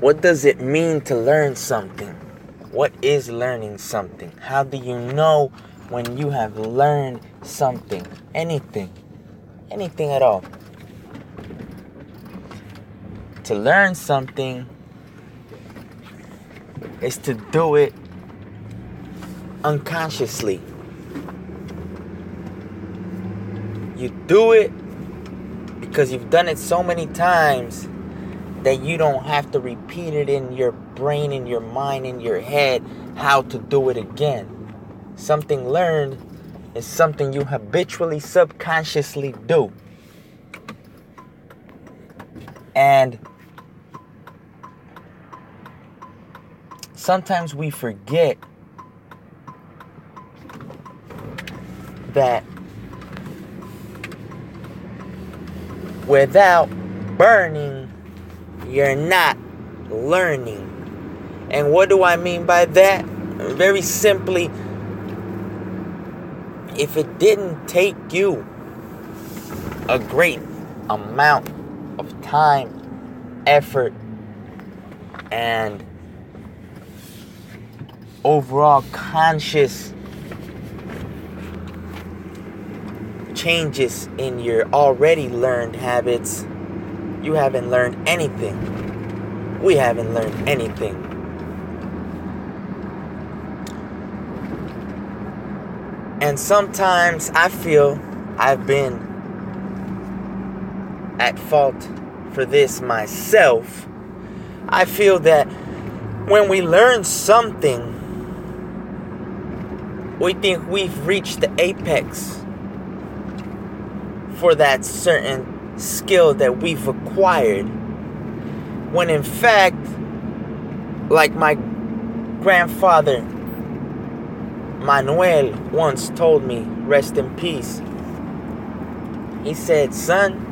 What does it mean to learn something? What is learning something? How do you know when you have learned something? Anything. Anything at all. To learn something is to do it unconsciously. You do it because you've done it so many times that you don't have to repeat it in your brain, in your mind, in your head how to do it again. Something learned is something you habitually, subconsciously do. And sometimes we forget that without burning, you're not learning. And what do I mean by that? Very simply, if it didn't take you a great amount of time, effort, and overall conscious changes in your already learned habits, you haven't learned anything. We haven't learned anything. And sometimes I feel I've been at fault for this myself. I feel that when we learn something, we think we've reached the apex for that certain skill that we've acquired. When in fact, like my grandfather Manuel once told me, rest in peace. He said, Son,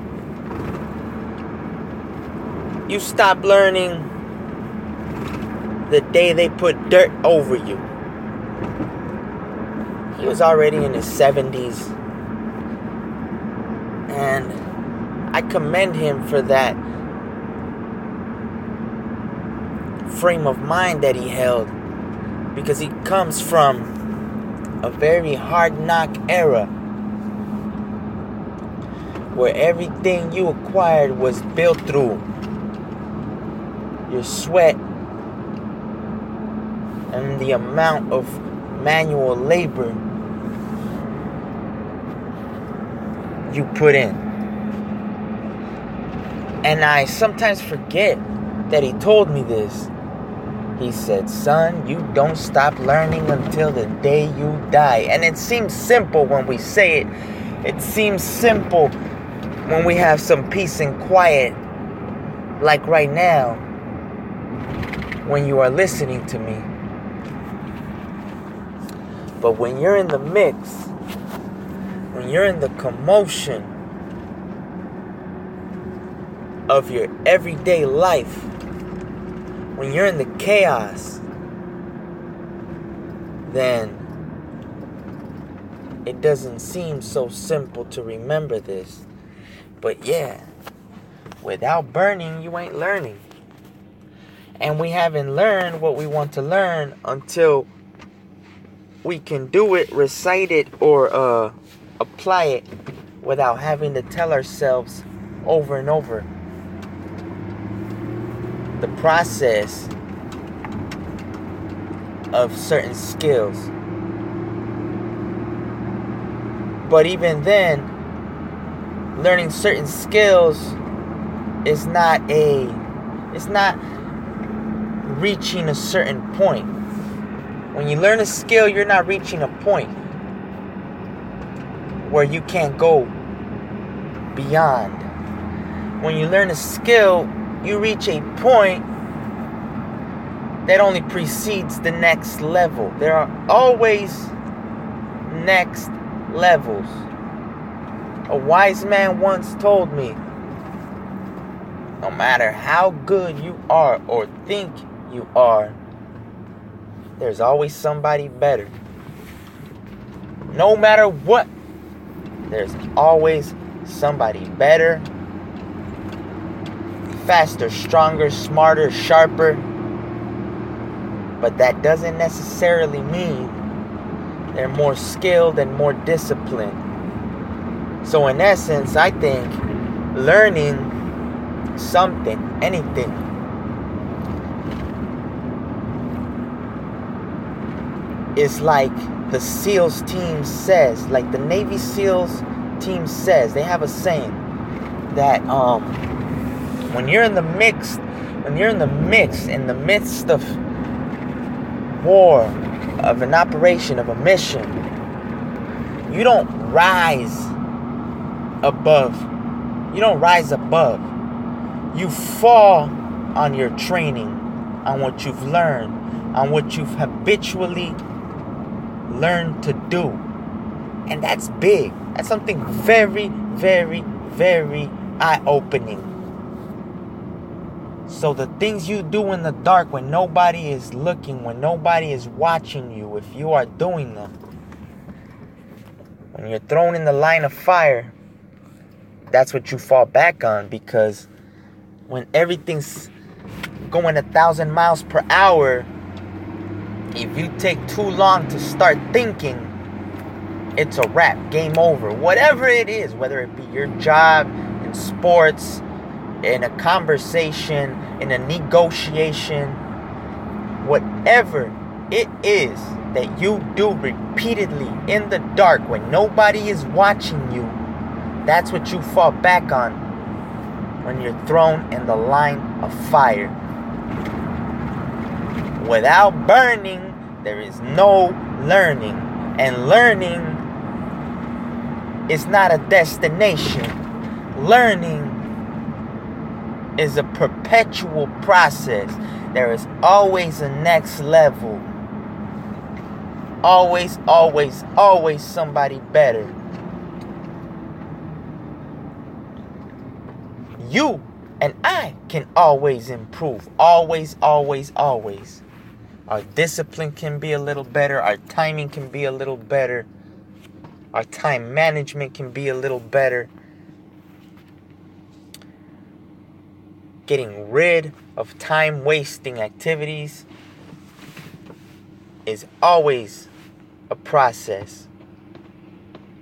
you stop learning the day they put dirt over you. He was already in his 70s and I commend him for that frame of mind that he held because he comes from a very hard knock era where everything you acquired was built through your sweat and the amount of manual labor you put in. And I sometimes forget that he told me this. He said, Son, you don't stop learning until the day you die. And it seems simple when we say it. It seems simple when we have some peace and quiet, like right now, when you are listening to me. But when you're in the mix, when you're in the commotion of your everyday life, when you're in the chaos, then it doesn't seem so simple to remember this. But yeah, without burning, you ain't learning. And we haven't learned what we want to learn until we can do it, recite it, or uh, apply it without having to tell ourselves over and over the process of certain skills. But even then, learning certain skills is not a it's not reaching a certain point. When you learn a skill, you're not reaching a point where you can't go beyond. When you learn a skill, you reach a point that only precedes the next level. There are always next levels. A wise man once told me no matter how good you are or think you are, there's always somebody better. No matter what there's always somebody better, faster, stronger, smarter, sharper. But that doesn't necessarily mean they're more skilled and more disciplined. So, in essence, I think learning something, anything, is like the SEALs team says, like the Navy SEALs team says. They have a saying that um, when you're in the mix, when you're in the mix, in the midst of war, of an operation, of a mission, you don't rise above. You don't rise above. You fall on your training, on what you've learned, on what you've habitually learned to do. And that's big. That's something very, very, very eye opening. So, the things you do in the dark when nobody is looking, when nobody is watching you, if you are doing them, when you're thrown in the line of fire, that's what you fall back on because when everything's going a thousand miles per hour, if you take too long to start thinking, it's a wrap, game over. Whatever it is, whether it be your job, in sports, in a conversation, in a negotiation, whatever it is that you do repeatedly in the dark when nobody is watching you, that's what you fall back on when you're thrown in the line of fire. Without burning, there is no learning. And learning is not a destination. Learning is a perpetual process. There is always a next level. Always, always, always somebody better. You and I can always improve. Always, always, always. Our discipline can be a little better. Our timing can be a little better. Our time management can be a little better. Getting rid of time wasting activities is always a process.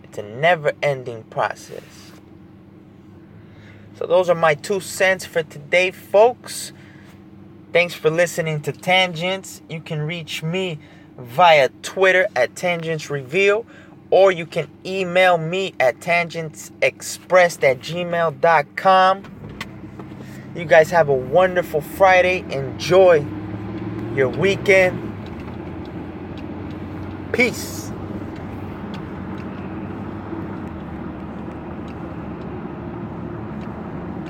It's a never ending process. So, those are my two cents for today, folks. Thanks for listening to Tangents. You can reach me via Twitter at Tangents Reveal, or you can email me at tangentsexpressed at gmail.com. You guys have a wonderful Friday. Enjoy your weekend. Peace.